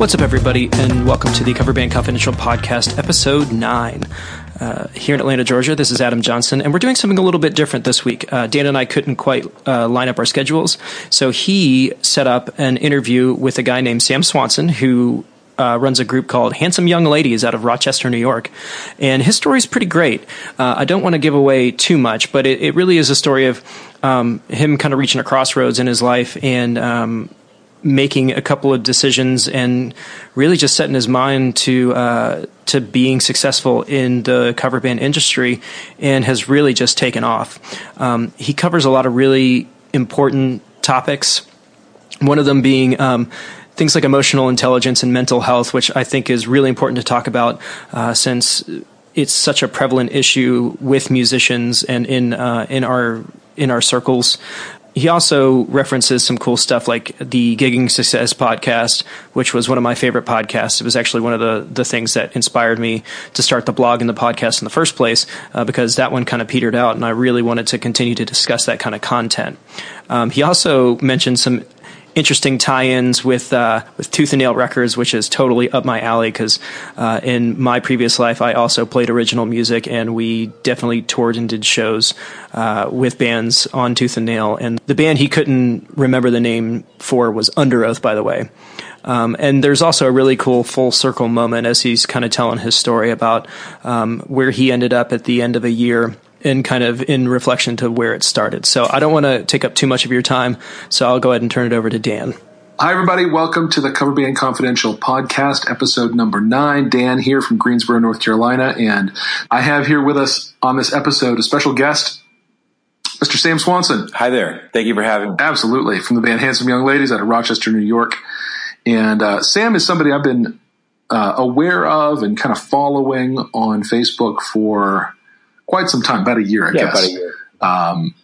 What's up, everybody, and welcome to the Cover Band Confidential Podcast, Episode 9. Uh, here in Atlanta, Georgia, this is Adam Johnson, and we're doing something a little bit different this week. Uh, Dan and I couldn't quite uh, line up our schedules, so he set up an interview with a guy named Sam Swanson, who uh, runs a group called Handsome Young Ladies out of Rochester, New York. And his story is pretty great. Uh, I don't want to give away too much, but it, it really is a story of um, him kind of reaching a crossroads in his life and um, making a couple of decisions and really just setting his mind to uh, to being successful in the cover band industry and has really just taken off. Um, he covers a lot of really important topics. One of them being um, things like emotional intelligence and mental health, which I think is really important to talk about uh, since it's such a prevalent issue with musicians and in uh, in our in our circles he also references some cool stuff like the Gigging Success podcast, which was one of my favorite podcasts. It was actually one of the, the things that inspired me to start the blog and the podcast in the first place, uh, because that one kind of petered out, and I really wanted to continue to discuss that kind of content. Um, he also mentioned some interesting tie-ins with uh, with Tooth and Nail Records, which is totally up my alley because uh, in my previous life I also played original music and we definitely toured and did shows uh, with bands on Tooth and Nail. And the band he couldn't remember the name for was Underoath, by the way. Um, and there's also a really cool full circle moment as he's kind of telling his story about um, where he ended up at the end of a year and kind of in reflection to where it started. So I don't want to take up too much of your time, so I'll go ahead and turn it over to Dan. Hi, everybody. Welcome to the Cover Band Confidential podcast, episode number nine. Dan here from Greensboro, North Carolina. And I have here with us on this episode a special guest, Mr. Sam Swanson. Hi there. Thank you for having me. Absolutely. From the band Handsome Young Ladies out of Rochester, New York. And uh, Sam is somebody I've been uh, aware of and kind of following on Facebook for quite some time, about a year, I yeah, guess. About a year. Um,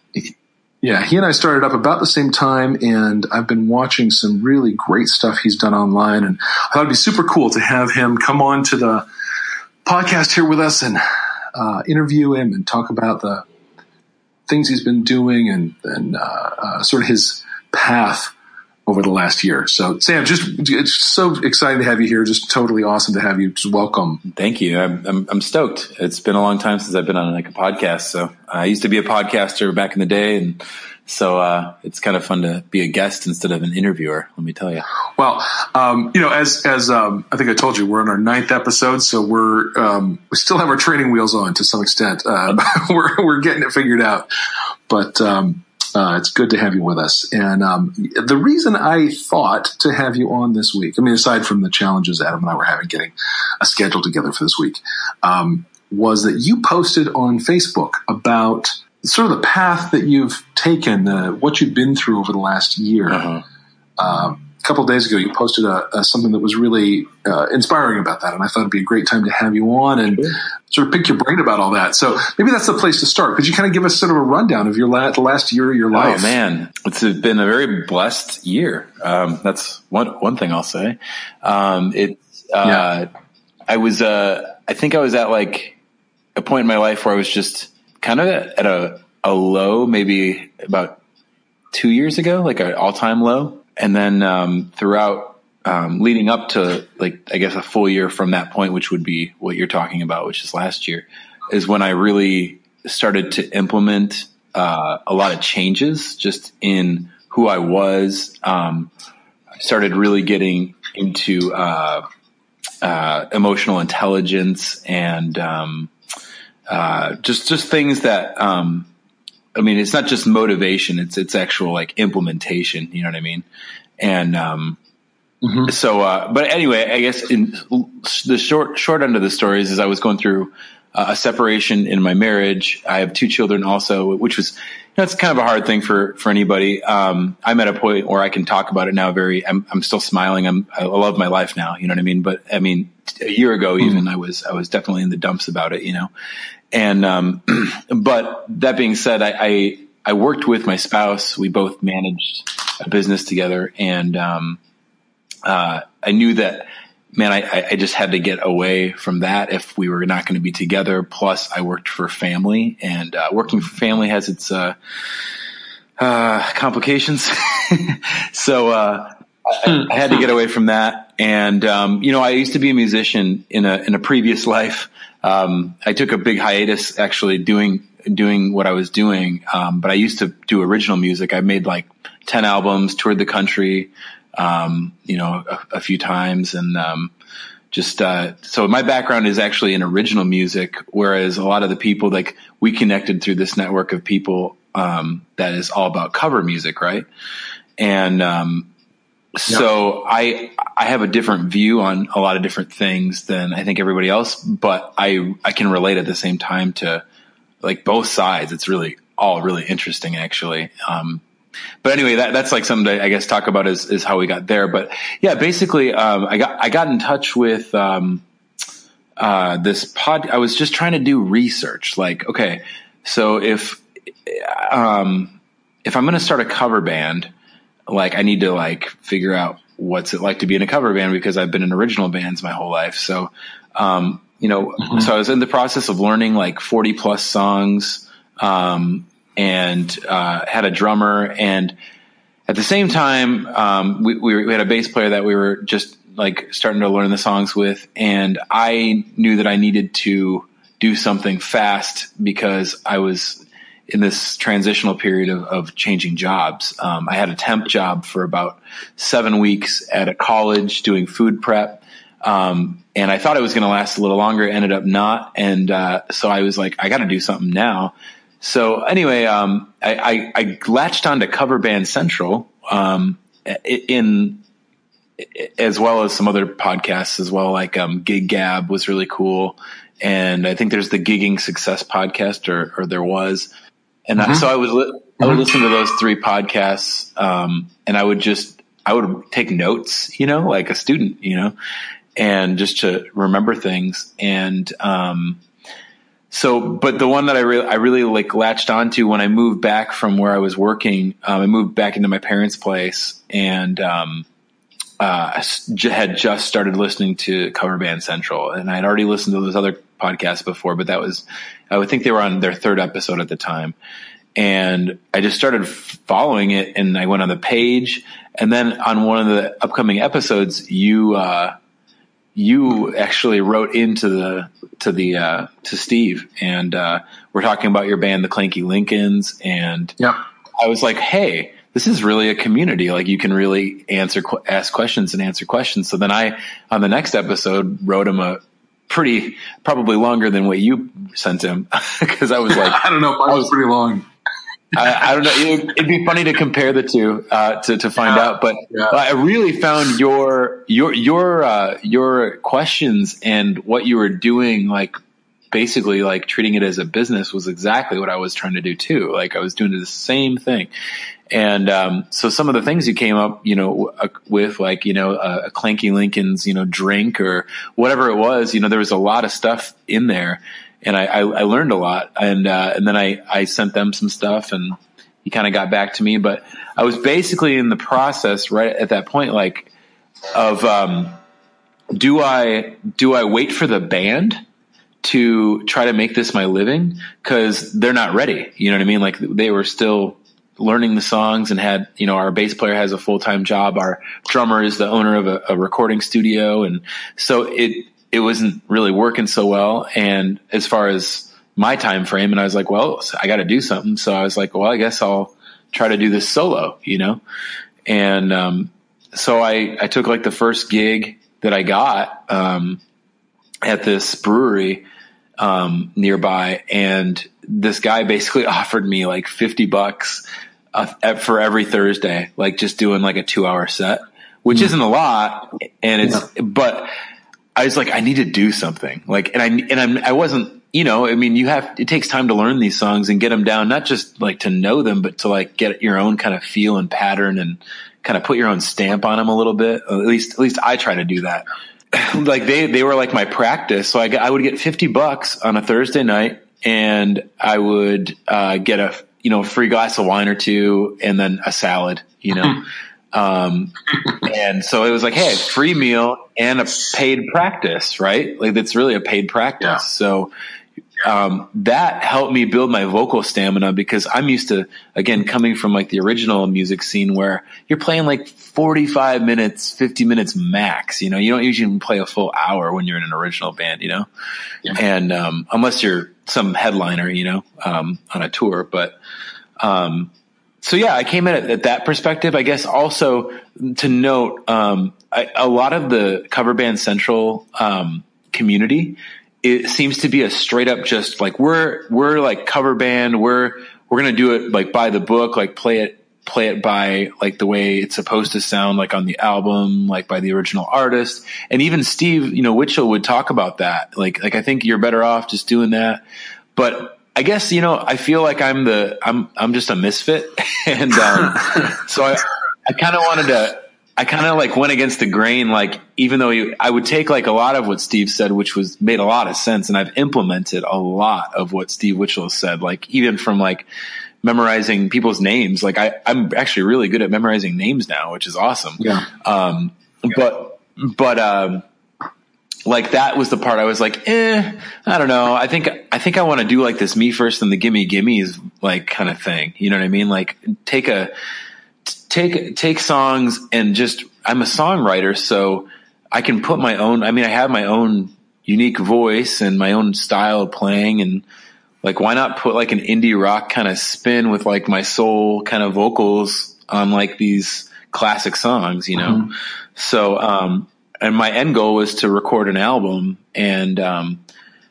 yeah, he and I started up about the same time, and I've been watching some really great stuff he's done online. And I thought it'd be super cool to have him come on to the podcast here with us and uh, interview him and talk about the things he's been doing and, and uh, uh, sort of his path over the last year. So, Sam, just it's so exciting to have you here. Just totally awesome to have you. Just welcome. Thank you. I'm, I'm, I'm stoked. It's been a long time since I've been on like a podcast. So I used to be a podcaster back in the day, and so uh, it's kind of fun to be a guest instead of an interviewer. Let me tell you. Well, um, you know, as as um, I think I told you, we're on our ninth episode, so we're um, we still have our training wheels on to some extent. Uh, we're we're getting it figured out, but um, uh, it's good to have you with us. And um, the reason I thought to have you on this week, I mean, aside from the challenges Adam and I were having getting a schedule together for this week, um, was that you posted on Facebook about sort of the path that you've taken, uh, what you've been through over the last year. Uh-huh. Um, couple of days ago, you posted a, a something that was really uh, inspiring about that, and I thought it'd be a great time to have you on and sure. sort of pick your brain about all that. So maybe that's the place to start. Could you kind of give us sort of a rundown of your la- the last year of your life? Oh man, it's been a very blessed year. Um, that's one one thing I'll say. Um, it, uh, yeah. I was, uh, I think I was at like a point in my life where I was just kind of at a, a low, maybe about two years ago, like an all time low and then um, throughout um, leading up to like I guess a full year from that point, which would be what you're talking about, which is last year, is when I really started to implement uh, a lot of changes just in who I was. Um, started really getting into uh, uh, emotional intelligence and um, uh, just just things that um, I mean, it's not just motivation; it's it's actual like implementation. You know what I mean? And um, mm-hmm. so, uh, but anyway, I guess in the short short end of the story is, is I was going through a separation in my marriage. I have two children also, which was that's kind of a hard thing for for anybody. Um, I'm at a point where I can talk about it now. Very, I'm I'm still smiling. I'm I love my life now. You know what I mean? But I mean, a year ago, mm-hmm. even I was I was definitely in the dumps about it. You know, and, um, but that being said, I, I, I, worked with my spouse. We both managed a business together and, um, uh, I knew that, man, I, I just had to get away from that if we were not going to be together. Plus I worked for family and, uh, working for family has its, uh, uh, complications. so, uh, I, I, had to get away from that. And, um, you know, I used to be a musician in a, in a previous life. Um, I took a big hiatus actually doing, doing what I was doing. Um, but I used to do original music. I made like 10 albums, toured the country, um, you know, a, a, few times and, um, just uh, so my background is actually in original music, whereas a lot of the people like we connected through this network of people um, that is all about cover music, right? And um, so I I have a different view on a lot of different things than I think everybody else, but I I can relate at the same time to like both sides. It's really all really interesting actually. Um, but anyway, that, that's like something to, I guess, talk about is, is how we got there. But yeah, basically, um, I got, I got in touch with, um, uh, this pod, I was just trying to do research. Like, okay, so if, um, if I'm going to start a cover band, like I need to like figure out what's it like to be in a cover band because I've been in original bands my whole life. So, um, you know, mm-hmm. so I was in the process of learning like 40 plus songs, um, and, uh, had a drummer and at the same time, um, we, we, had a bass player that we were just like starting to learn the songs with. And I knew that I needed to do something fast because I was in this transitional period of, of changing jobs. Um, I had a temp job for about seven weeks at a college doing food prep. Um, and I thought it was going to last a little longer. Ended up not. And, uh, so I was like, I got to do something now. So anyway, um, I, I, I, latched on to Cover Band Central, um, in, as well as some other podcasts as well, like, um, Gig Gab was really cool. And I think there's the Gigging Success podcast or, or there was. And mm-hmm. I, so I would, li- I would mm-hmm. listen to those three podcasts. Um, and I would just, I would take notes, you know, like a student, you know, and just to remember things. And, um, so, but the one that I really, I really like latched onto when I moved back from where I was working, um, I moved back into my parents' place and, um, uh, had just started listening to Cover Band Central, and I had already listened to those other podcasts before, but that was, I would think they were on their third episode at the time. And I just started following it, and I went on the page, and then on one of the upcoming episodes, you uh, you actually wrote into the to the uh, to Steve, and uh, we're talking about your band, the Clanky Lincolns, and yeah. I was like, hey this is really a community. Like you can really answer, ask questions and answer questions. So then I, on the next episode, wrote him a pretty, probably longer than what you sent him. Cause I was like, I don't know. Mine was pretty long. I, I, don't know. It, would be funny to compare the two uh, to to find yeah, out, but yeah. I really found your your your uh, your questions and what you were doing, like basically like treating it as a business, was exactly what I was trying to do too. Like I was doing the same thing, and um, so some of the things you came up, you know, uh, with like, you know, a, a Clanky Lincoln's, you know, drink or whatever it was, you know, there was a lot of stuff in there and I, I, I learned a lot. And, uh, and then I, I sent them some stuff and he kind of got back to me, but I was basically in the process right at that point, like of, um, do I, do I wait for the band? to try to make this my living because they're not ready. You know what I mean? Like they were still learning the songs and had, you know, our bass player has a full time job. Our drummer is the owner of a, a, recording studio. And so it, it wasn't really working so well. And as far as my time frame, and I was like, well, I got to do something. So I was like, well, I guess I'll try to do this solo, you know? And, um, so I, I took like the first gig that I got, um, at this brewery, um, nearby and this guy basically offered me like 50 bucks uh, for every Thursday, like just doing like a two hour set, which mm. isn't a lot. And it's, yeah. but I was like, I need to do something like, and I, and I'm, I wasn't, you know, I mean, you have, it takes time to learn these songs and get them down, not just like to know them, but to like get your own kind of feel and pattern and kind of put your own stamp on them a little bit. At least, at least I try to do that. like they, they were like my practice. So I, I would get 50 bucks on a Thursday night and I would, uh, get a, you know, free glass of wine or two and then a salad, you know. um, and so it was like, hey, free meal and a paid practice, right? Like that's really a paid practice. Yeah. So um, that helped me build my vocal stamina because I'm used to, again, coming from like the original music scene where you're playing like 45 minutes, 50 minutes max. You know, you don't usually play a full hour when you're in an original band, you know, yeah. and, um, unless you're some headliner, you know, um, on a tour, but, um, so yeah, I came at it at that perspective. I guess also to note, um, I, a lot of the cover band central, um, community, it seems to be a straight up just like we're we're like cover band. We're we're gonna do it like by the book like play it play it by like the way it's supposed to sound like on the album like by the original artist. And even steve you know Witchell would talk about that. Like like i think you're better off just doing that. But i guess you know i feel like i'm the i'm i'm just a misfit and um so i i kind of wanted to I kind of like went against the grain. Like, even though you, I would take like a lot of what Steve said, which was made a lot of sense. And I've implemented a lot of what Steve Witchell said, like even from like memorizing people's names. Like I, I'm actually really good at memorizing names now, which is awesome. Yeah. Um, but, but, um, like that was the part I was like, eh, I don't know. I think, I think I want to do like this me first and the gimme gimmies like kind of thing. You know what I mean? Like take a, take take songs and just I'm a songwriter, so I can put my own. I mean, I have my own unique voice and my own style of playing, and like, why not put like an indie rock kind of spin with like my soul kind of vocals on like these classic songs, you know? Mm-hmm. So, um, and my end goal was to record an album, and um,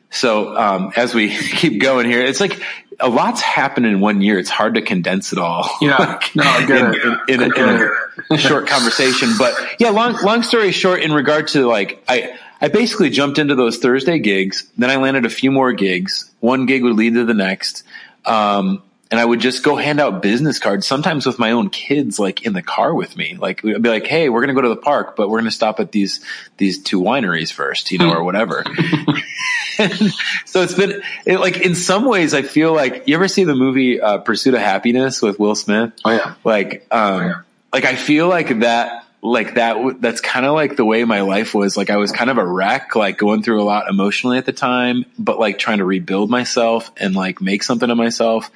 so um, as we keep going here, it's like a lot's happened in one year. It's hard to condense it all. Yeah, no, I get in, it. In, in, in, in a short conversation. But yeah, long long story short, in regard to like I. I basically jumped into those Thursday gigs. Then I landed a few more gigs. One gig would lead to the next. Um, and I would just go hand out business cards, sometimes with my own kids, like in the car with me. Like, I'd be like, Hey, we're going to go to the park, but we're going to stop at these, these two wineries first, you know, or whatever. so it's been it, like in some ways I feel like you ever see the movie uh, Pursuit of Happiness with Will Smith? Oh yeah. Like um oh, yeah. like I feel like that like that that's kind of like the way my life was like I was kind of a wreck like going through a lot emotionally at the time but like trying to rebuild myself and like make something of myself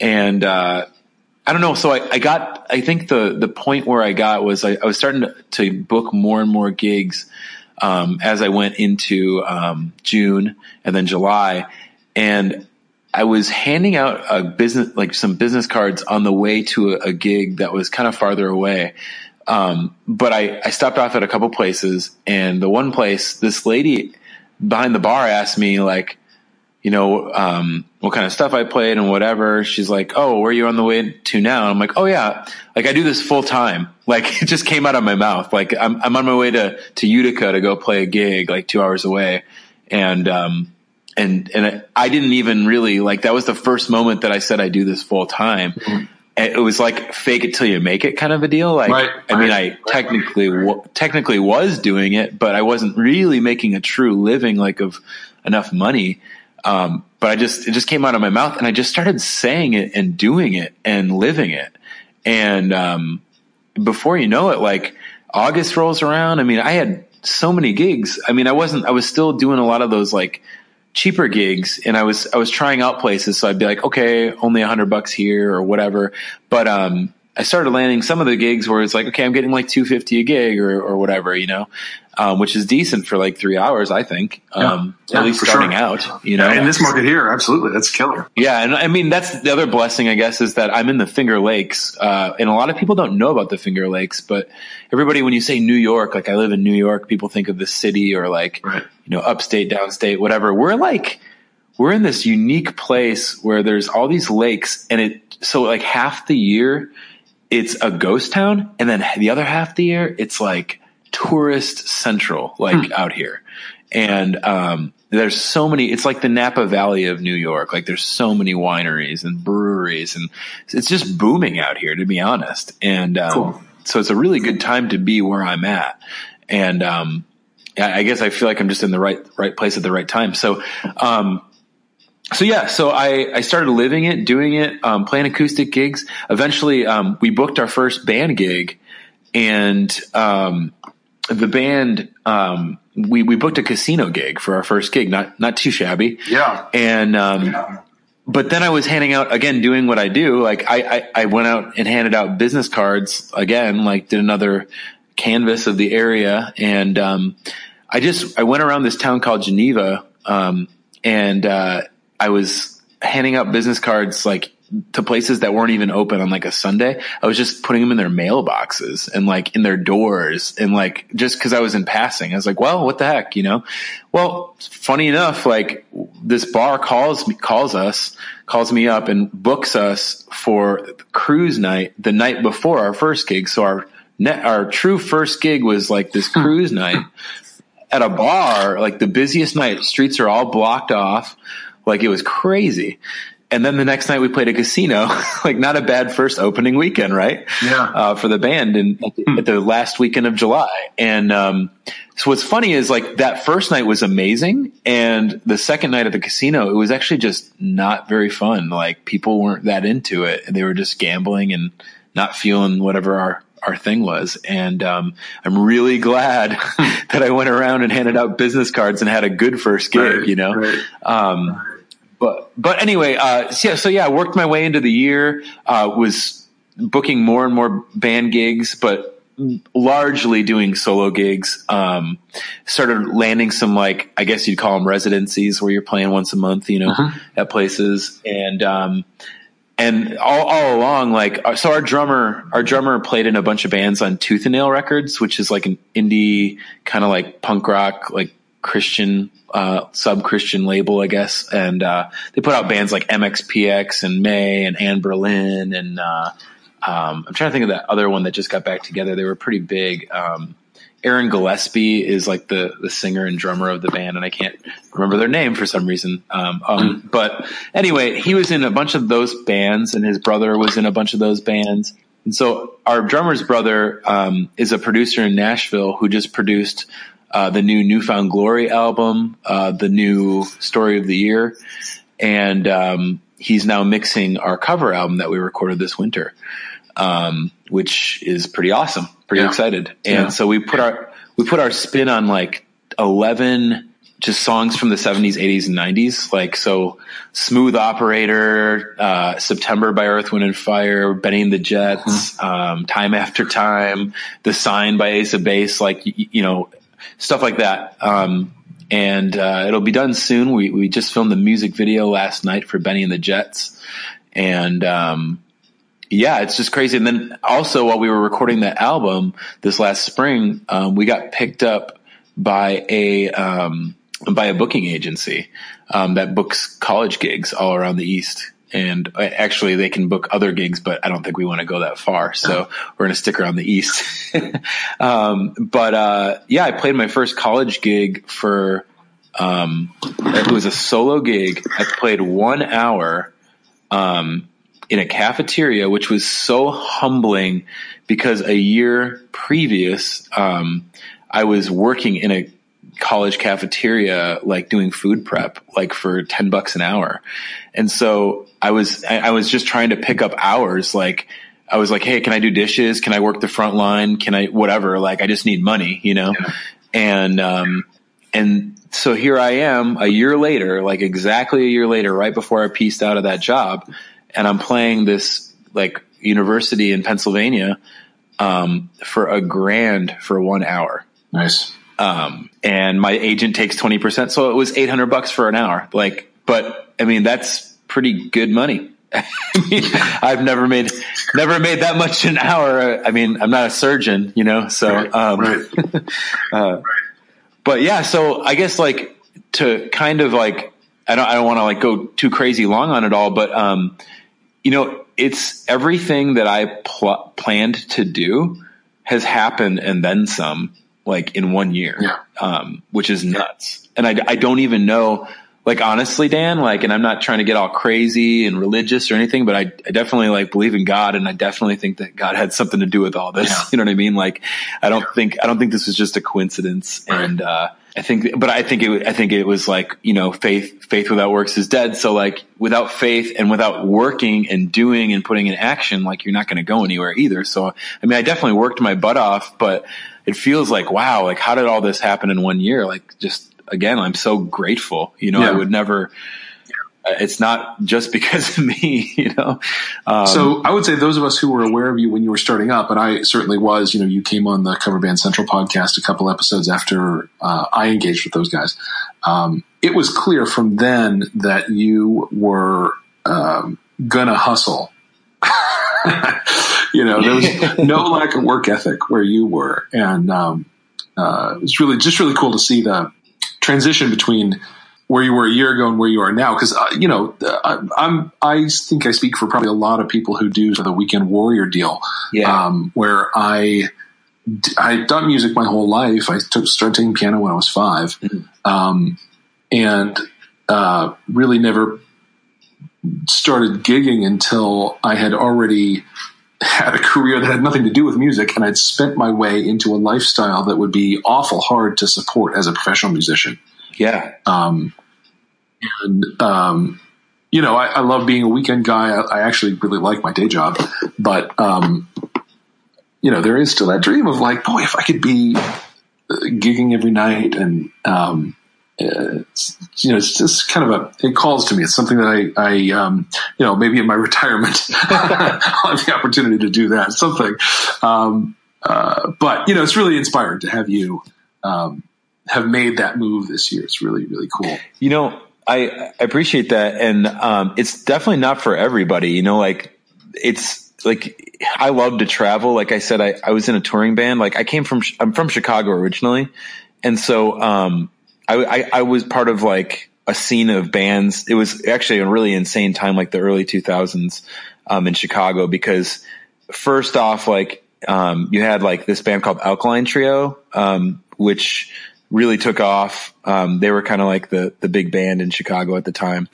and uh I don't know. So I, I got, I think the, the point where I got was I, I was starting to, to book more and more gigs um, as I went into um, June and then July, and I was handing out a business, like some business cards on the way to a, a gig that was kind of farther away. Um, but I, I stopped off at a couple places, and the one place, this lady behind the bar asked me like, you know, um, what kind of stuff I played and whatever. She's like, Oh, where are you on the way to now? And I'm like, Oh yeah, like I do this full time. Like it just came out of my mouth. Like I'm, I'm on my way to, to Utica to go play a gig like two hours away. And, um, and, and I didn't even really like, that was the first moment that I said I do this full time. Mm-hmm. It was like fake it till you make it kind of a deal. Like, right. I mean, I technically, w- technically was doing it, but I wasn't really making a true living like of enough money. Um, but I just, it just came out of my mouth and I just started saying it and doing it and living it. And, um, before you know it, like August rolls around. I mean, I had so many gigs. I mean, I wasn't, I was still doing a lot of those like cheaper gigs and I was, I was trying out places. So I'd be like, okay, only a hundred bucks here or whatever. But, um, I started landing some of the gigs where it's like, okay, I'm getting like 250 a gig or, or whatever, you know, um, which is decent for like three hours, I think. Um, yeah, at least starting sure. out, you know, in this market here, absolutely. That's killer. Yeah. And I mean, that's the other blessing, I guess, is that I'm in the Finger Lakes. Uh, and a lot of people don't know about the Finger Lakes, but everybody, when you say New York, like I live in New York, people think of the city or like, right. you know, upstate, downstate, whatever. We're like, we're in this unique place where there's all these lakes and it, so like half the year, it's a ghost town, and then the other half of the year, it's like tourist central, like hmm. out here. And um, there's so many. It's like the Napa Valley of New York. Like there's so many wineries and breweries, and it's just booming out here, to be honest. And um, cool. so it's a really good time to be where I'm at. And um, I guess I feel like I'm just in the right right place at the right time. So um, so yeah, so I, I started living it, doing it, um, playing acoustic gigs. Eventually, um, we booked our first band gig and, um, the band, um, we, we booked a casino gig for our first gig, not, not too shabby. Yeah. And, um, yeah. but then I was handing out again, doing what I do. Like I, I, I went out and handed out business cards again, like did another canvas of the area. And, um, I just, I went around this town called Geneva, um, and, uh, I was handing out business cards like to places that weren't even open on like a Sunday. I was just putting them in their mailboxes and like in their doors and like just cause I was in passing. I was like, well, what the heck, you know? Well, funny enough, like this bar calls me, calls us, calls me up and books us for cruise night the night before our first gig. So our net, our true first gig was like this hmm. cruise night at a bar, like the busiest night. Streets are all blocked off. Like it was crazy. And then the next night we played a casino, like not a bad first opening weekend, right? Yeah. Uh, for the band and at the last weekend of July. And, um, so what's funny is like that first night was amazing. And the second night at the casino, it was actually just not very fun. Like people weren't that into it. They were just gambling and not feeling whatever our, our thing was. And, um, I'm really glad that I went around and handed out business cards and had a good first gig, right, you know? Right. Um, but but anyway, uh, so yeah, so yeah, I worked my way into the year. Uh, was booking more and more band gigs, but largely doing solo gigs. Um, started landing some like I guess you'd call them residencies, where you're playing once a month, you know, uh-huh. at places, and um, and all, all along, like uh, so, our drummer, our drummer played in a bunch of bands on Tooth and Nail Records, which is like an indie kind of like punk rock, like Christian uh, sub Christian label, I guess. And uh, they put out bands like MXPX and May and Anberlin. and uh, um, I'm trying to think of that other one that just got back together. They were pretty big. Um, Aaron Gillespie is like the the singer and drummer of the band, and I can't remember their name for some reason. Um, um, hmm. but anyway, he was in a bunch of those bands, and his brother was in a bunch of those bands. And so our drummer's brother um, is a producer in Nashville who just produced uh, the new Newfound Glory album, uh, the new Story of the Year, and um, he's now mixing our cover album that we recorded this winter, um, which is pretty awesome. Pretty yeah. excited, and yeah. so we put our we put our spin on like eleven just songs from the 70s, 80s, and 90s. Like, so Smooth Operator, uh, September by Earth, Wind and Fire, Benny and the Jets, mm-hmm. um, Time After Time, The Sign by Ace of Base, like, you, you know, stuff like that. Um, and uh, it'll be done soon. We we just filmed the music video last night for Benny and the Jets, and um, yeah, it's just crazy. And then also while we were recording that album this last spring, um, we got picked up by a um, by a booking agency um, that books college gigs all around the East and uh, actually they can book other gigs, but I don't think we want to go that far. So we're going to stick around the East. um, but, uh, yeah, I played my first college gig for, um, it was a solo gig. I played one hour, um, in a cafeteria, which was so humbling because a year previous, um, I was working in a college cafeteria, like doing food prep, like for 10 bucks an hour. And so I was, I was just trying to pick up hours. Like I was like, Hey, can I do dishes? Can I work the front line? Can I, whatever? Like I just need money, you know? Yeah. And, um, and so here I am a year later, like exactly a year later, right before I pieced out of that job. And I'm playing this like university in Pennsylvania, um, for a grand for one hour. Nice. Um, and my agent takes 20%. So it was 800 bucks for an hour. Like, but I mean, that's pretty good money. I mean, I've never made, never made that much an hour. I mean, I'm not a surgeon, you know, so, right, um, right. uh, right. but yeah, so I guess like to kind of like, I don't, I don't want to like go too crazy long on it all, but, um, you know, it's everything that I pl- planned to do has happened and then some like in one year, yeah. um, which is nuts. And I, I don't even know, like honestly, Dan, like, and I'm not trying to get all crazy and religious or anything, but I, I definitely like believe in God, and I definitely think that God had something to do with all this. Yeah. You know what I mean? Like, I don't think I don't think this was just a coincidence. Right. And uh, I think, but I think it, I think it was like, you know, faith, faith without works is dead. So like without faith and without working and doing and putting in action, like you're not going to go anywhere either. So, I mean, I definitely worked my butt off, but it feels like, wow, like how did all this happen in one year? Like just again, I'm so grateful, you know, yeah. I would never, it's not just because of me, you know. Um, so I would say those of us who were aware of you when you were starting up, and I certainly was. You know, you came on the Cover Band Central podcast a couple episodes after uh, I engaged with those guys. Um, it was clear from then that you were um, gonna hustle. you know, there was no lack of work ethic where you were, and um, uh, it was really just really cool to see the transition between where you were a year ago and where you are now. Because uh, you know, I, am I think I speak for probably a lot of people who do the weekend warrior deal. Yeah. Um, where I I done music my whole life. I took started taking piano when I was 5 mm-hmm. um, and uh, really never started gigging until I had already had a career that had nothing to do with music and I'd spent my way into a lifestyle that would be awful hard to support as a professional musician. Yeah. Um, and, um, you know, I, I, love being a weekend guy. I, I, actually really like my day job, but, um, you know, there is still that dream of like, boy, if I could be uh, gigging every night and, um, uh, you know, it's just kind of a, it calls to me. It's something that I, I, um, you know, maybe in my retirement, I'll have the opportunity to do that, something. Um, uh, but you know, it's really inspiring to have you, um, have made that move this year. It's really, really cool. You know, I, I appreciate that. And, um, it's definitely not for everybody, you know, like it's like, I love to travel. Like I said, I, I was in a touring band. Like I came from, I'm from Chicago originally. And so, um, I, I, I was part of like a scene of bands. It was actually a really insane time, like the early 2000s, um, in Chicago because first off, like, um, you had like this band called Alkaline Trio, um, which really took off. Um, they were kind of like the, the big band in Chicago at the time.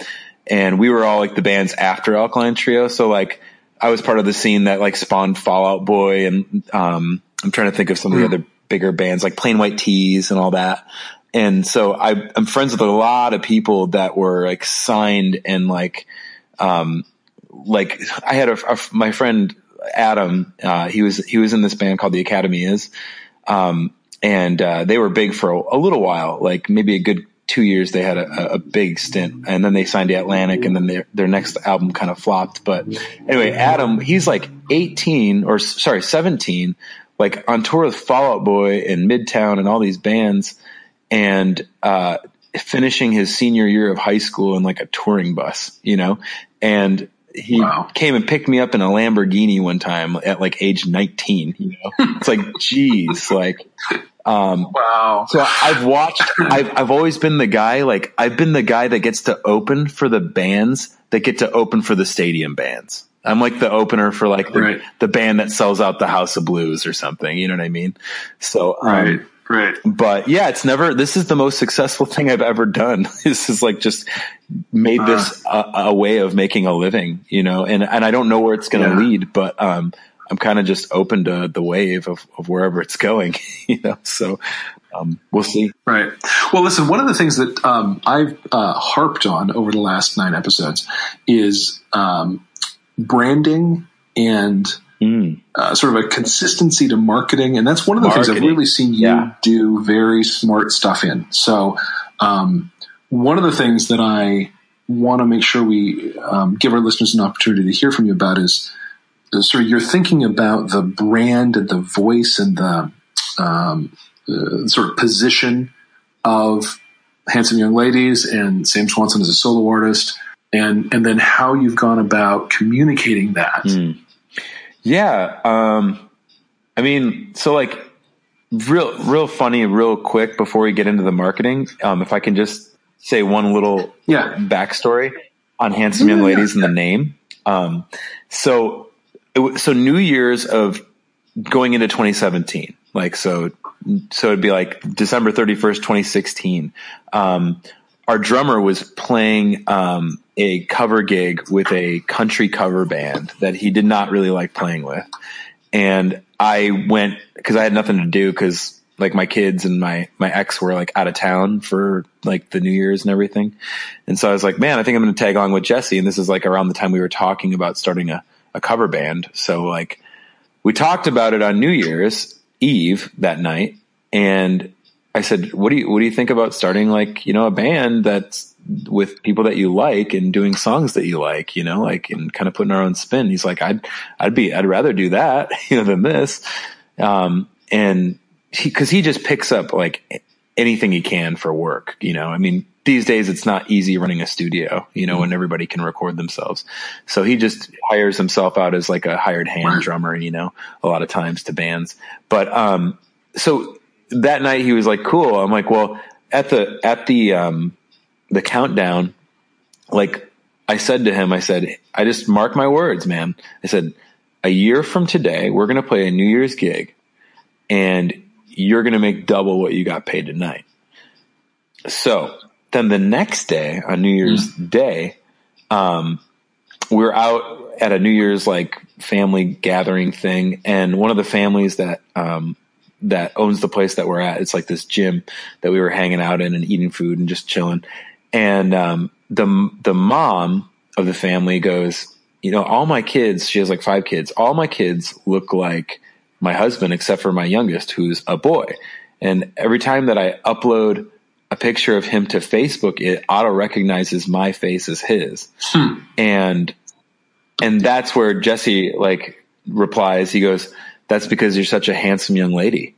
And we were all like the bands after Alkaline Trio. So like I was part of the scene that like spawned Fall Out Boy and, um, I'm trying to think of some of the hmm. other bigger bands like Plain White T's and all that. And so I, I'm friends with a lot of people that were like signed and like, um, like I had a, a my friend Adam, uh, he was, he was in this band called the Academy is, um, and uh, they were big for a, a, little while, like maybe a good two years. They had a, a, big stint, and then they signed to Atlantic, and then their their next album kind of flopped. But anyway, Adam, he's like 18 or sorry, 17, like on tour with Fall Out Boy and Midtown and all these bands, and uh, finishing his senior year of high school in like a touring bus, you know, and he wow. came and picked me up in a Lamborghini one time at like age 19, you know, it's like, geez, like, um, wow. So I've watched, I've, I've always been the guy, like, I've been the guy that gets to open for the bands that get to open for the stadium bands. I'm like the opener for like the, right. the band that sells out the House of Blues or something. You know what I mean? So, um, right. Right. But yeah, it's never, this is the most successful thing I've ever done. this is like just made uh, this a, a, way of making a living, you know, and, and I don't know where it's going to yeah. lead, but, um, I'm kind of just open to the wave of, of wherever it's going, you know, so, um, we'll see. Right. Well, listen, one of the things that, um, I've, uh, harped on over the last nine episodes is, um, branding and, Mm. Uh, sort of a consistency to marketing, and that's one of the marketing. things I've really seen you yeah. do very smart stuff in. So, um, one of the things that I want to make sure we um, give our listeners an opportunity to hear from you about is, is sort of you're thinking about the brand and the voice and the um, uh, sort of position of handsome young ladies and Sam Swanson as a solo artist, and and then how you've gone about communicating that. Mm yeah. Um, I mean, so like real, real funny, real quick before we get into the marketing. Um, if I can just say one little yeah. backstory on handsome young ladies and the name. Um, so, it, so New Year's of going into 2017, like, so, so it'd be like December 31st, 2016. Um, our drummer was playing, um, a cover gig with a country cover band that he did not really like playing with. And I went because I had nothing to do because like my kids and my my ex were like out of town for like the New Year's and everything, and so I was like, man, I think I'm going to tag along with Jesse. And this is like around the time we were talking about starting a a cover band. So like we talked about it on New Year's Eve that night, and I said, "What do you what do you think about starting like you know a band that's with people that you like and doing songs that you like, you know, like and kind of putting our own spin?" He's like, "I'd I'd be I'd rather do that you know than this," um, and because he, he just picks up like anything he can for work, you know. I mean, these days it's not easy running a studio, you know, mm-hmm. when everybody can record themselves. So he just hires himself out as like a hired hand drummer, you know, a lot of times to bands. But um so that night he was like, "Cool." I'm like, "Well, at the at the um the countdown, like I said to him, I said, I just mark my words, man. I said, a year from today, we're going to play a New Year's gig and you're going to make double what you got paid tonight. So then the next day on New Year's mm. Day, um, we are out at a New Year's like family gathering thing. And one of the families that, um, that owns the place that we're at. It's like this gym that we were hanging out in and eating food and just chilling. And um, the the mom of the family goes, you know, all my kids. She has like five kids. All my kids look like my husband, except for my youngest, who's a boy. And every time that I upload a picture of him to Facebook, it auto recognizes my face as his. Hmm. And and that's where Jesse like replies. He goes, that's because you're such a handsome young lady.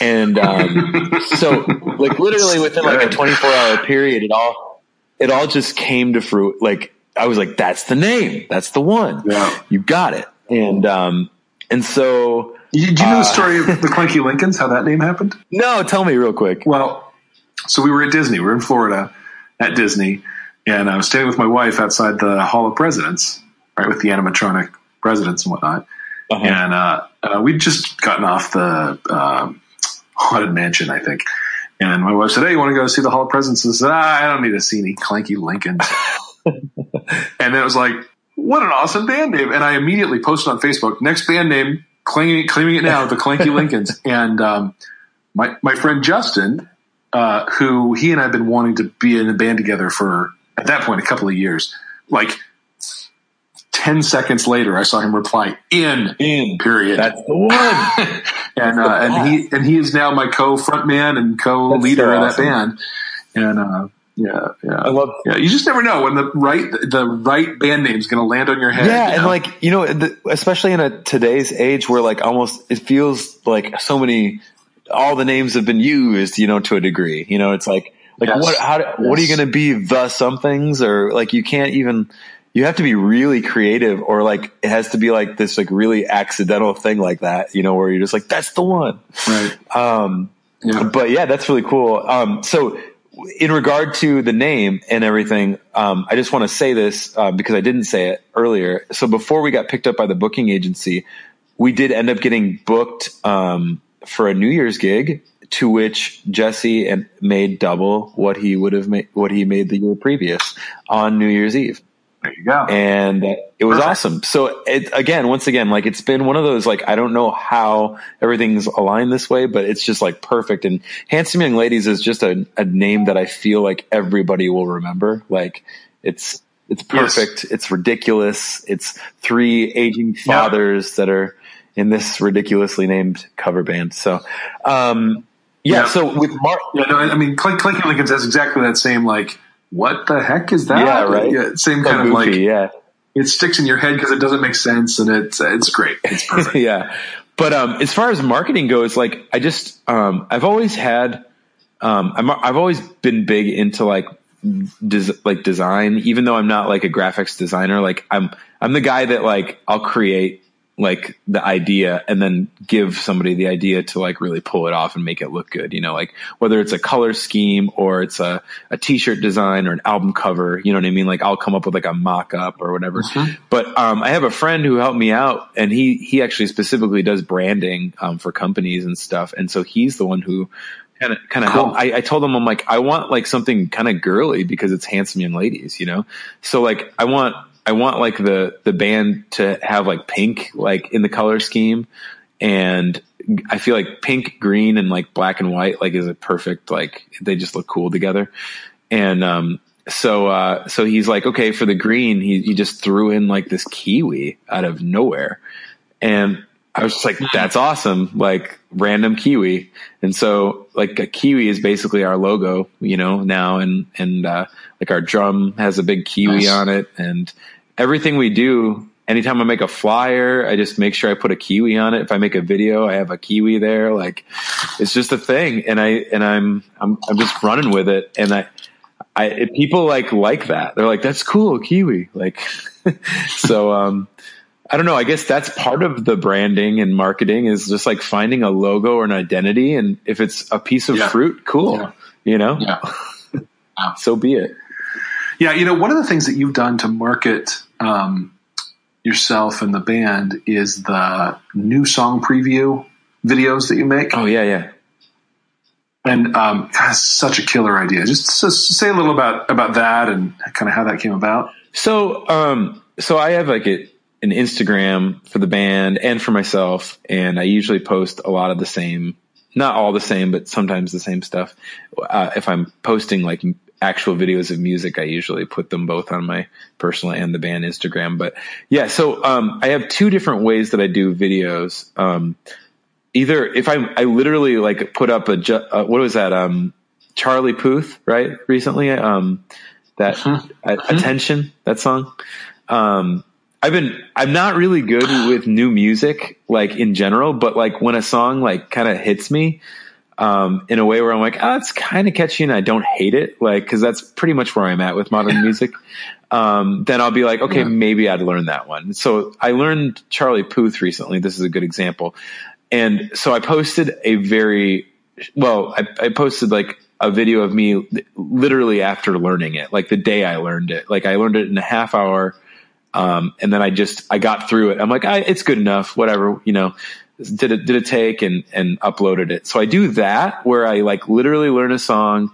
And um, so, like literally within like a 24 hour period, it all it all just came to fruit. Like I was like, "That's the name. That's the one. Yeah. You got it." And um, and so, do you know uh, the story of the Clanky Lincolns? How that name happened? No, tell me real quick. Well, so we were at Disney. We were in Florida at Disney, and I was staying with my wife outside the Hall of Presidents, right, with the animatronic presidents and whatnot. Uh-huh. And uh, uh, we'd just gotten off the uh, haunted mansion, I think. And my wife said, "Hey, you want to go see the Hall of Presidents?" I said, ah, "I don't need to see any clanky Lincolns." and then it was like, "What an awesome band name!" And I immediately posted on Facebook, "Next band name, claiming, claiming it now, the Clanky Lincolns." and um, my my friend Justin, uh, who he and I have been wanting to be in a band together for at that point a couple of years, like 10 seconds later, I saw him reply in, in, period. That's the one. and, uh, and he, and he is now my co frontman and co leader so of that band. And, uh, yeah, yeah. I love. Yeah, you just never know when the right the right band name is going to land on your head. Yeah, you know? and like you know, the, especially in a today's age where like almost it feels like so many all the names have been used, you know, to a degree. You know, it's like like yes. what how yes. what are you going to be the somethings or like you can't even you have to be really creative or like it has to be like this like really accidental thing like that, you know, where you're just like, that's the one. Right. Um, yeah. but yeah, that's really cool. Um, so in regard to the name and everything, um, I just want to say this, uh, because I didn't say it earlier. So before we got picked up by the booking agency, we did end up getting booked, um, for a New Year's gig to which Jesse and made double what he would have made, what he made the year previous on New Year's Eve. There you go. And it was Perfect. awesome. So it, again, once again, like it's been one of those, like, I don't know how everything's aligned this way, but it's just like perfect. And Handsome Young Ladies is just a, a name that I feel like everybody will remember. Like it's, it's perfect. Yes. It's ridiculous. It's three aging fathers yeah. that are in this ridiculously named cover band. So, um, yeah, yeah. So with Mark, yeah, no, I mean, Clanky Lincolns has exactly that same like what the heck is that? Yeah, right. Yeah, same so kind goofy, of like, yeah. It sticks in your head because it doesn't make sense, and it's it's great. It's perfect. yeah, but um, as far as marketing goes, like I just um, I've always had um, I'm, I've always been big into like des- like design, even though I'm not like a graphics designer. Like I'm I'm the guy that like I'll create like the idea and then give somebody the idea to like really pull it off and make it look good. You know, like whether it's a color scheme or it's a, a t-shirt design or an album cover, you know what I mean? Like I'll come up with like a mock up or whatever. Mm-hmm. But, um, I have a friend who helped me out and he, he actually specifically does branding, um, for companies and stuff. And so he's the one who, kind of kind of cool. help. I, I, told him I'm like I want like something kind of girly because it's handsome young ladies, you know. So like I want I want like the the band to have like pink like in the color scheme and I feel like pink, green, and like black and white like is a perfect like they just look cool together. And um, so uh, so he's like, okay, for the green, he he just threw in like this kiwi out of nowhere, and I was just like, that's awesome, like random kiwi. And so like a kiwi is basically our logo, you know, now and and uh, like our drum has a big kiwi nice. on it, and everything we do anytime I make a flyer, I just make sure I put a kiwi on it. If I make a video, I have a kiwi there. Like it's just a thing. And I, and I'm, I'm, I'm just running with it. And I, I, people like, like that. They're like, that's cool, kiwi. Like, so, um, I don't know. I guess that's part of the branding and marketing is just like finding a logo or an identity. And if it's a piece of yeah. fruit, cool. Yeah. You know? Yeah. so be it. Yeah. You know, one of the things that you've done to market, um, yourself and the band is the new song preview videos that you make. Oh yeah, yeah. And um, God, such a killer idea. Just, just say a little about about that and kind of how that came about. So, um, so I have like a, an Instagram for the band and for myself, and I usually post a lot of the same, not all the same, but sometimes the same stuff. Uh, if I'm posting like actual videos of music, I usually put them both on my personal and the band Instagram. But yeah, so um, I have two different ways that I do videos. Um, either if I I literally like put up a uh, what was that um, Charlie Puth right recently um, that mm-hmm. attention that song. Um, I've been I'm not really good with new music like in general, but like when a song like kind of hits me, um, in a way where I'm like, oh, it's kind of catchy and I don't hate it, like, cause that's pretty much where I'm at with modern music. Um, then I'll be like, okay, yeah. maybe I'd learn that one. So I learned Charlie Puth recently. This is a good example. And so I posted a very, well, I, I posted like a video of me literally after learning it, like the day I learned it. Like I learned it in a half hour. Um, and then I just, I got through it. I'm like, I, it's good enough, whatever, you know did it did a take and and uploaded it. So I do that where I like literally learn a song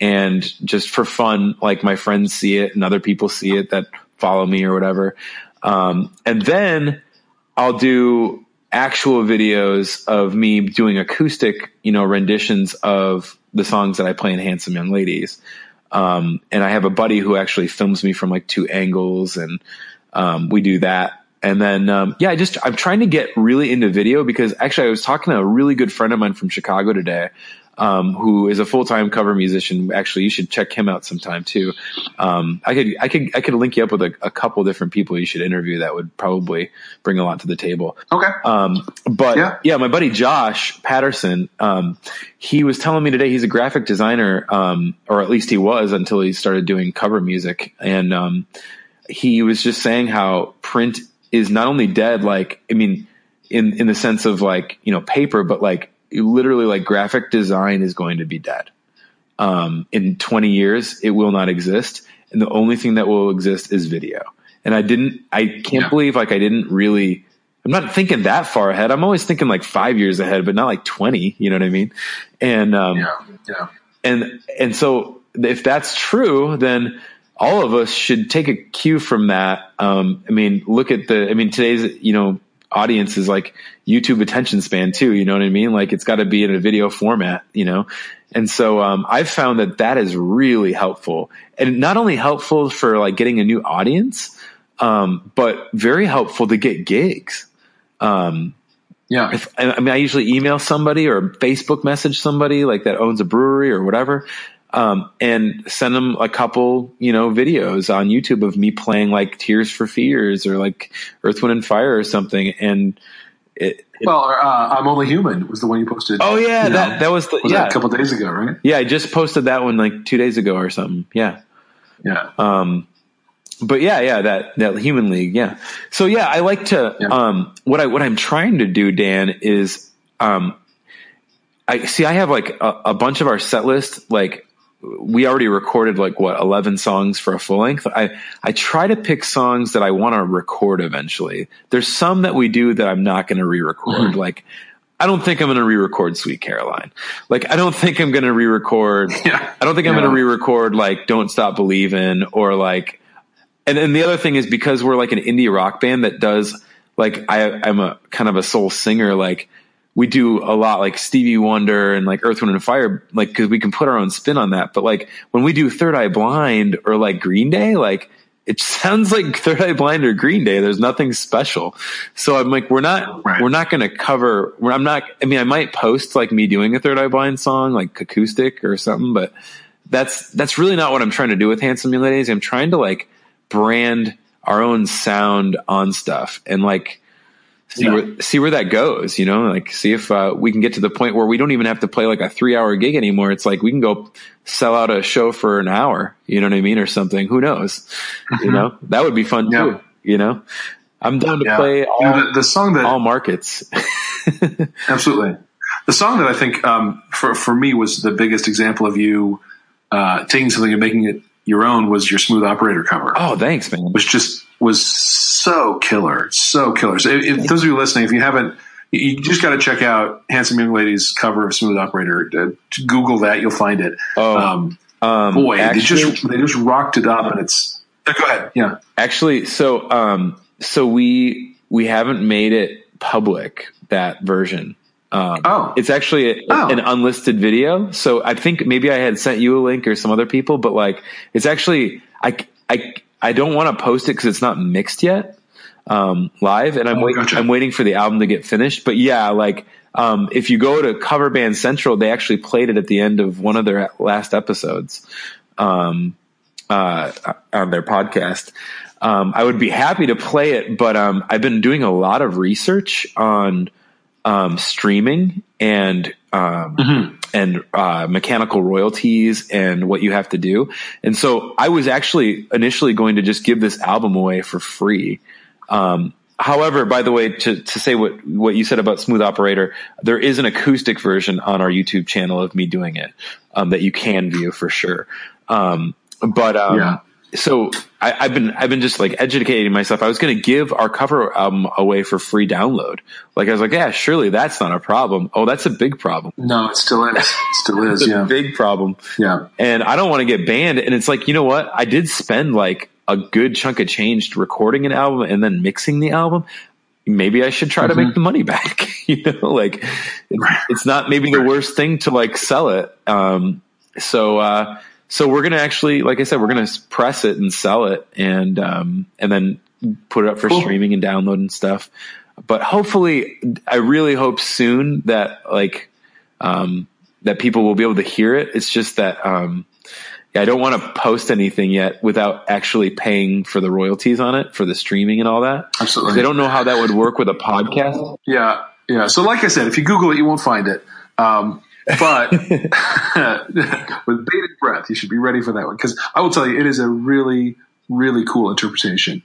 and just for fun, like my friends see it and other people see it that follow me or whatever. Um, and then I'll do actual videos of me doing acoustic, you know, renditions of the songs that I play in Handsome Young Ladies. Um, and I have a buddy who actually films me from like two angles and, um, we do that and then, um, yeah, I just, I'm trying to get really into video because actually I was talking to a really good friend of mine from Chicago today, um, who is a full-time cover musician. Actually, you should check him out sometime too. Um, I could, I could, I could link you up with a, a, couple different people you should interview that would probably bring a lot to the table. Okay. Um, but yeah. yeah, my buddy Josh Patterson, um, he was telling me today he's a graphic designer, um, or at least he was until he started doing cover music. And, um, he was just saying how print is not only dead, like, I mean, in, in the sense of like, you know, paper, but like literally like graphic design is going to be dead. Um, in 20 years, it will not exist. And the only thing that will exist is video. And I didn't, I can't yeah. believe like I didn't really, I'm not thinking that far ahead. I'm always thinking like five years ahead, but not like 20, you know what I mean? And, um, yeah, yeah. and, and so if that's true, then all of us should take a cue from that. Um, I mean, look at the, I mean, today's, you know, audience is like YouTube attention span too. You know what I mean? Like it's got to be in a video format, you know? And so, um, I've found that that is really helpful and not only helpful for like getting a new audience, um, but very helpful to get gigs. Um, yeah. If, I mean, I usually email somebody or Facebook message somebody like that owns a brewery or whatever um, and send them a couple, you know, videos on YouTube of me playing like Tears for Fears or like Earth, Wind and Fire or something. And it, it well, uh, I'm only human was the one you posted. Oh yeah, that know, that was the was yeah a couple days ago, right? Yeah, I just posted that one like two days ago or something. Yeah, yeah. Um, but yeah, yeah, that that Human League, yeah. So yeah, I like to yeah. um what I what I'm trying to do, Dan, is um I see I have like a, a bunch of our set list like we already recorded like what 11 songs for a full length? I i try to pick songs that i want to record eventually. There's some that we do that i'm not going to re-record. Mm-hmm. like i don't think i'm going to re-record sweet caroline. Like i don't think i'm going to re-record yeah. i don't think i'm going to re-record like don't stop believing or like and then the other thing is because we're like an indie rock band that does like i i'm a kind of a soul singer like we do a lot like Stevie Wonder and like Earth, Wind and Fire, like, cause we can put our own spin on that. But like when we do Third Eye Blind or like Green Day, like it sounds like Third Eye Blind or Green Day. There's nothing special. So I'm like, we're not, right. we're not going to cover, I'm not, I mean, I might post like me doing a Third Eye Blind song, like acoustic or something, but that's, that's really not what I'm trying to do with Handsome Young Ladies. I'm trying to like brand our own sound on stuff and like, see yeah. where see where that goes. You know, like see if uh, we can get to the point where we don't even have to play like a three hour gig anymore. It's like we can go sell out a show for an hour. You know what I mean, or something. Who knows? Mm-hmm. You know, that would be fun yeah. too. You know, I'm down to yeah. play all, you know, the, the, song that all markets. absolutely, the song that I think um, for for me was the biggest example of you uh, taking something and making it your own was your smooth operator cover. Oh, thanks, man. Was just was so killer, so killer. So if, if those of you listening, if you haven't, you just got to check out Handsome Young Lady's cover of Smooth Operator. Uh, Google that, you'll find it. Oh, um, um, boy, actually, they just they just rocked it up, and it's. Uh, go ahead. Yeah. Actually, so um, so we we haven't made it public that version. Um, oh, it's actually a, oh. an unlisted video. So I think maybe I had sent you a link or some other people, but like it's actually I I I don't want to post it because it's not mixed yet um, live, and I'm oh, waiting. Gotcha. I'm waiting for the album to get finished. But yeah, like um, if you go to Cover Band Central, they actually played it at the end of one of their last episodes um, uh, on their podcast. Um, I would be happy to play it, but um, I've been doing a lot of research on um, streaming and um, mm-hmm. And uh, mechanical royalties and what you have to do. And so I was actually initially going to just give this album away for free. Um, however, by the way, to, to say what, what you said about Smooth Operator, there is an acoustic version on our YouTube channel of me doing it um, that you can view for sure. Um, but um, yeah so I, have been I've been just like educating myself. I was going to give our cover album away for free download. Like I was like, yeah, surely that's not a problem. Oh, that's a big problem. No, it still is. It still is. yeah, big problem. Yeah, and I don't want to get banned. And it's like you know what? I did spend like a good chunk of change recording an album and then mixing the album. Maybe I should try mm-hmm. to make mm-hmm. the money back. you know, like it's, it's not maybe the worst thing to like sell it. Um, so. uh so we're going to actually, like I said, we're going to press it and sell it and, um, and then put it up for cool. streaming and download and stuff. But hopefully, I really hope soon that like, um, that people will be able to hear it. It's just that, um, I don't want to post anything yet without actually paying for the royalties on it for the streaming and all that. Absolutely. I don't know how that would work with a podcast. Yeah. Yeah. So like I said, if you Google it, you won't find it. Um, but with bated breath, you should be ready for that one because I will tell you, it is a really, really cool interpretation.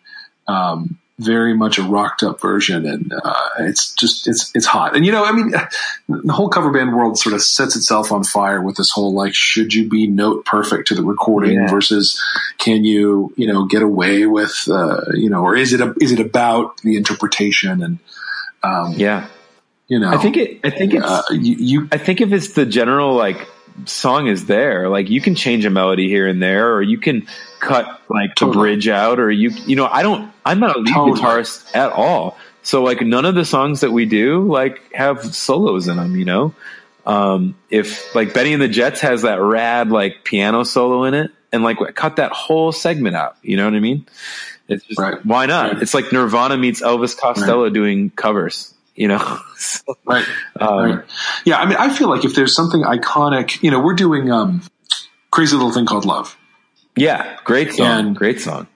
Um, very much a rocked up version, and uh, it's just it's it's hot. And you know, I mean, the whole cover band world sort of sets itself on fire with this whole like, should you be note perfect to the recording yeah. versus can you you know get away with uh, you know, or is it a, is it about the interpretation and um, yeah you know, I think it. I think it's. Uh, you, you, I think if it's the general like song is there, like you can change a melody here and there, or you can cut like totally. the bridge out, or you you know I don't. I'm not a lead totally. guitarist at all, so like none of the songs that we do like have solos in them. You know, um, if like Bennie and the Jets has that rad like piano solo in it, and like cut that whole segment out. You know what I mean? It's just right. why not? Right. It's like Nirvana meets Elvis Costello right. doing covers you know? right. Um, right. Yeah. I mean, I feel like if there's something iconic, you know, we're doing, um, crazy little thing called love. Yeah. Great song. And great song.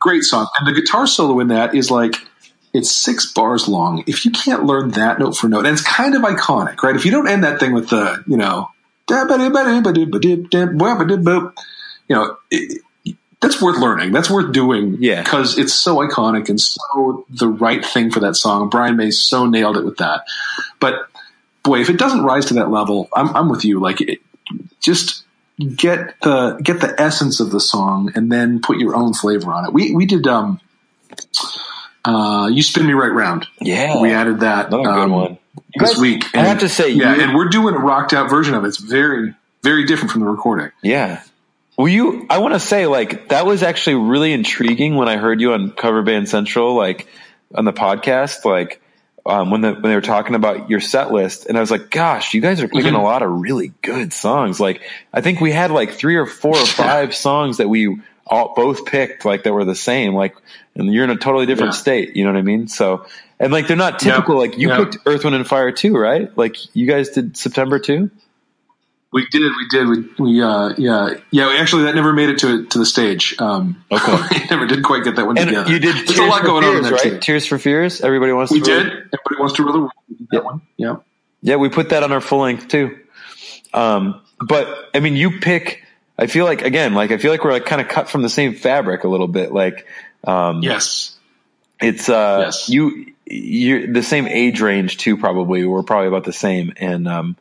Great song. And the guitar solo in that is like, it's six bars long. If you can't learn that note for note, and it's kind of iconic, right? If you don't end that thing with the, you know, you know, it, that's worth learning. That's worth doing. Yeah. Because it's so iconic and so the right thing for that song. Brian May so nailed it with that. But boy, if it doesn't rise to that level, I'm, I'm with you. Like, it, just get the get the essence of the song and then put your own flavor on it. We we did um uh you spin me right round. Yeah. We added that Another um, good one. this guys, week. And, I have to say, yeah, you, and we're doing a rocked out version of it. It's very very different from the recording. Yeah. Well, you, I want to say like that was actually really intriguing when I heard you on Cover Band Central, like on the podcast. Like, um, when the when they were talking about your set list, and I was like, "Gosh, you guys are picking mm-hmm. a lot of really good songs." Like, I think we had like three or four or five songs that we all both picked like that were the same. Like, and you're in a totally different yeah. state. You know what I mean? So, and like they're not typical. Yep. Like you yep. picked Earth, Wind, and Fire too, right? Like you guys did September too. We did, we did, we, we, uh, yeah, yeah. We actually that never made it to to the stage. Um, okay, we never did quite get that one and together. You did. There's a lot going Fears, on, right? Too. Tears for Fears. Everybody wants. To We to did. Everybody wants to rule the world. That one. Yeah. Yeah, we put that on our full length too. Um, but I mean, you pick. I feel like again, like I feel like we're like kind of cut from the same fabric a little bit. Like, um, yes, it's uh, yes. you you're the same age range too. Probably we're probably about the same, and um,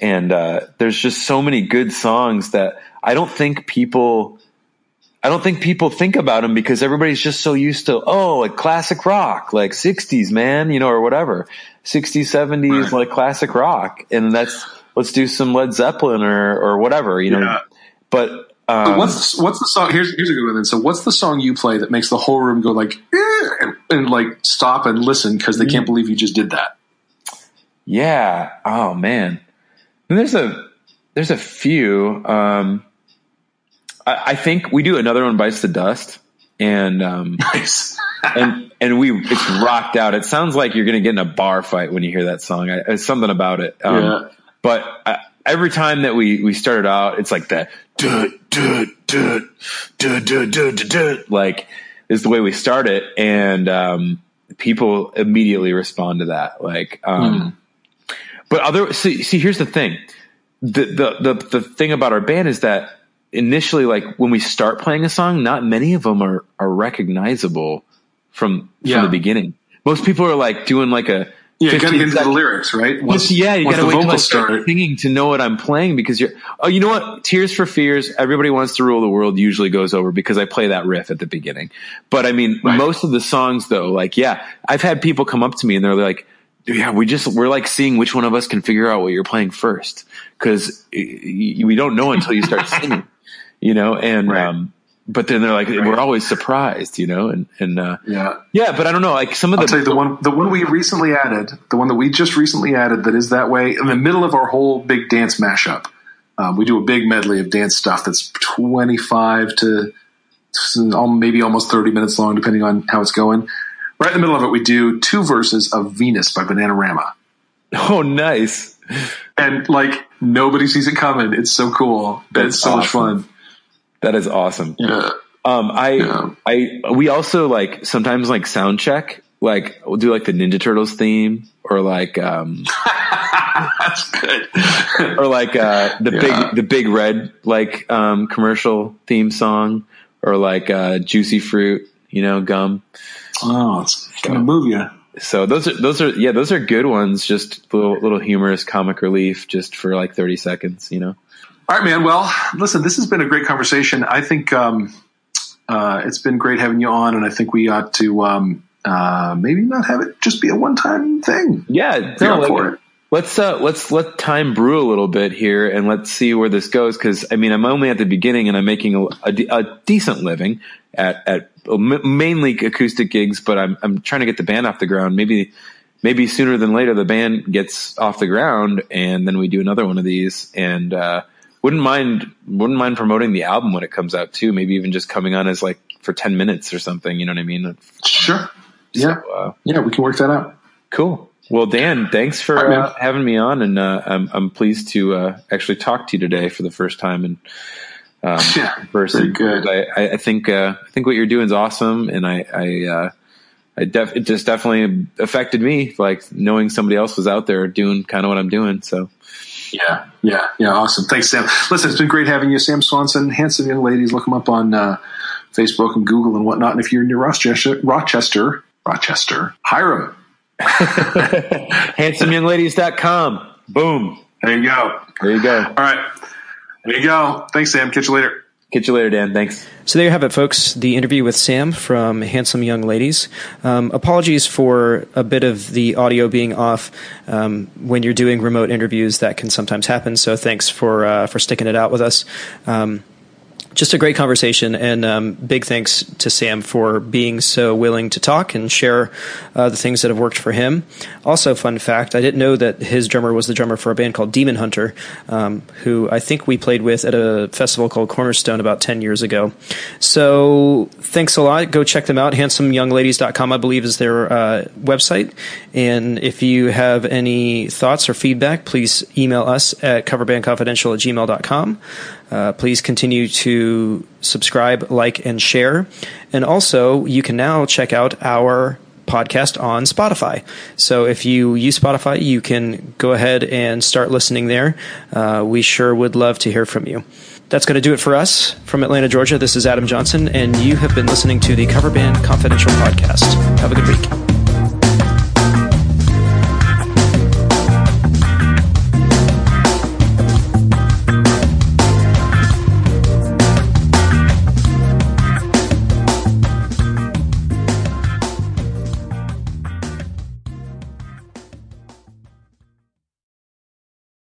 and uh, there's just so many good songs that I don't think people. I don't think people think about them because everybody's just so used to, oh, like classic rock, like 60s, man, you know, or whatever. 60s, 70s, right. like classic rock. And that's, let's do some Led Zeppelin or, or whatever, you know. Yeah. But, um, what's what's the song? Here's here's a good one. Then. So what's the song you play that makes the whole room go like and, and like stop and listen because they can't believe you just did that? Yeah. Oh man. And there's a there's a few. Um, I, I, think we do another one bites the dust, and um, nice. and and we it's rocked out. It sounds like you're going to get in a bar fight when you hear that song. I, it's something about it. Um, yeah. But I, every time that we we started out, it's like that. Duh, duh, duh, duh, duh, duh, duh, duh, like is the way we start it, and um, people immediately respond to that. Like, um, mm. But other see, see here's the thing. The, the the the thing about our band is that initially like when we start playing a song, not many of them are are recognizable from yeah. from the beginning. Most people are like doing like a yeah, you gotta get into the lyrics, right? Once, yeah, you gotta wait till I start singing to know what I'm playing because you're. Oh, you know what? Tears for Fears. Everybody wants to rule the world. Usually goes over because I play that riff at the beginning. But I mean, right. most of the songs though, like yeah, I've had people come up to me and they're like, yeah, we just we're like seeing which one of us can figure out what you're playing first because we don't know until you start singing, you know. And right. um, but then they're like, right. we're always surprised, you know. And and uh, yeah, yeah. But I don't know, like some of the I'll tell you the one the one we recently added, the one that we just recently added that is that way in the middle of our whole big dance mashup. Um, we do a big medley of dance stuff that's twenty five to maybe almost thirty minutes long, depending on how it's going right in the middle of it, we do two verses of Venus by Bananarama. Oh, nice. And like nobody sees it coming. It's so cool. That's it's so awesome. much fun. That is awesome. Yeah. Um, I, yeah. I, we also like sometimes like sound check, like we'll do like the Ninja Turtles theme or like, um, that's good. or like, uh, the yeah. big, the big red, like, um, commercial theme song or like, uh, juicy fruit, you know, gum. Oh, it's gonna move you. So those are those are yeah those are good ones. Just little little humorous comic relief, just for like thirty seconds, you know. All right, man. Well, listen, this has been a great conversation. I think um, uh, it's been great having you on, and I think we ought to um, uh, maybe not have it just be a one time thing. Yeah, no, for it. Let's uh, let's let time brew a little bit here, and let's see where this goes. Because I mean, I'm only at the beginning, and I'm making a, a, a decent living at at mainly acoustic gigs, but I'm I'm trying to get the band off the ground. Maybe maybe sooner than later the band gets off the ground, and then we do another one of these. And uh, wouldn't mind wouldn't mind promoting the album when it comes out too. Maybe even just coming on as like for ten minutes or something. You know what I mean? Sure. Yeah. Uh, yeah, we can work that out. Cool. Well, Dan, thanks for right, uh, having me on, and uh, I'm I'm pleased to uh, actually talk to you today for the first time. And um, yeah, person. good. I, I think uh, I think what you're doing is awesome, and I I, uh, I def- it just definitely affected me, like knowing somebody else was out there doing kind of what I'm doing. So. Yeah, yeah, yeah. Awesome. Thanks, Sam. Listen, it's been great having you, Sam Swanson. Handsome young ladies. Look them up on uh, Facebook and Google and whatnot. And if you're near Rochester, Rochester, Rochester, Hiram. HandsomeYoungLadies.com. Boom. There you go. There you go. All right. There you go. Thanks, Sam. Catch you later. Catch you later, Dan. Thanks. So there you have it, folks. The interview with Sam from Handsome Young Ladies. Um, apologies for a bit of the audio being off um, when you're doing remote interviews. That can sometimes happen. So thanks for uh, for sticking it out with us. Um, just a great conversation, and um, big thanks to Sam for being so willing to talk and share uh, the things that have worked for him. Also, fun fact: I didn't know that his drummer was the drummer for a band called Demon Hunter, um, who I think we played with at a festival called Cornerstone about ten years ago. So, thanks a lot. Go check them out. HandsomeYoungLadies.com, I believe, is their uh, website. And if you have any thoughts or feedback, please email us at coverbandconfidential at gmail.com. Uh, please continue to subscribe, like, and share. And also, you can now check out our podcast on Spotify. So if you use Spotify, you can go ahead and start listening there. Uh, we sure would love to hear from you. That's going to do it for us from Atlanta, Georgia. This is Adam Johnson, and you have been listening to the Cover Band Confidential podcast. Have a good week.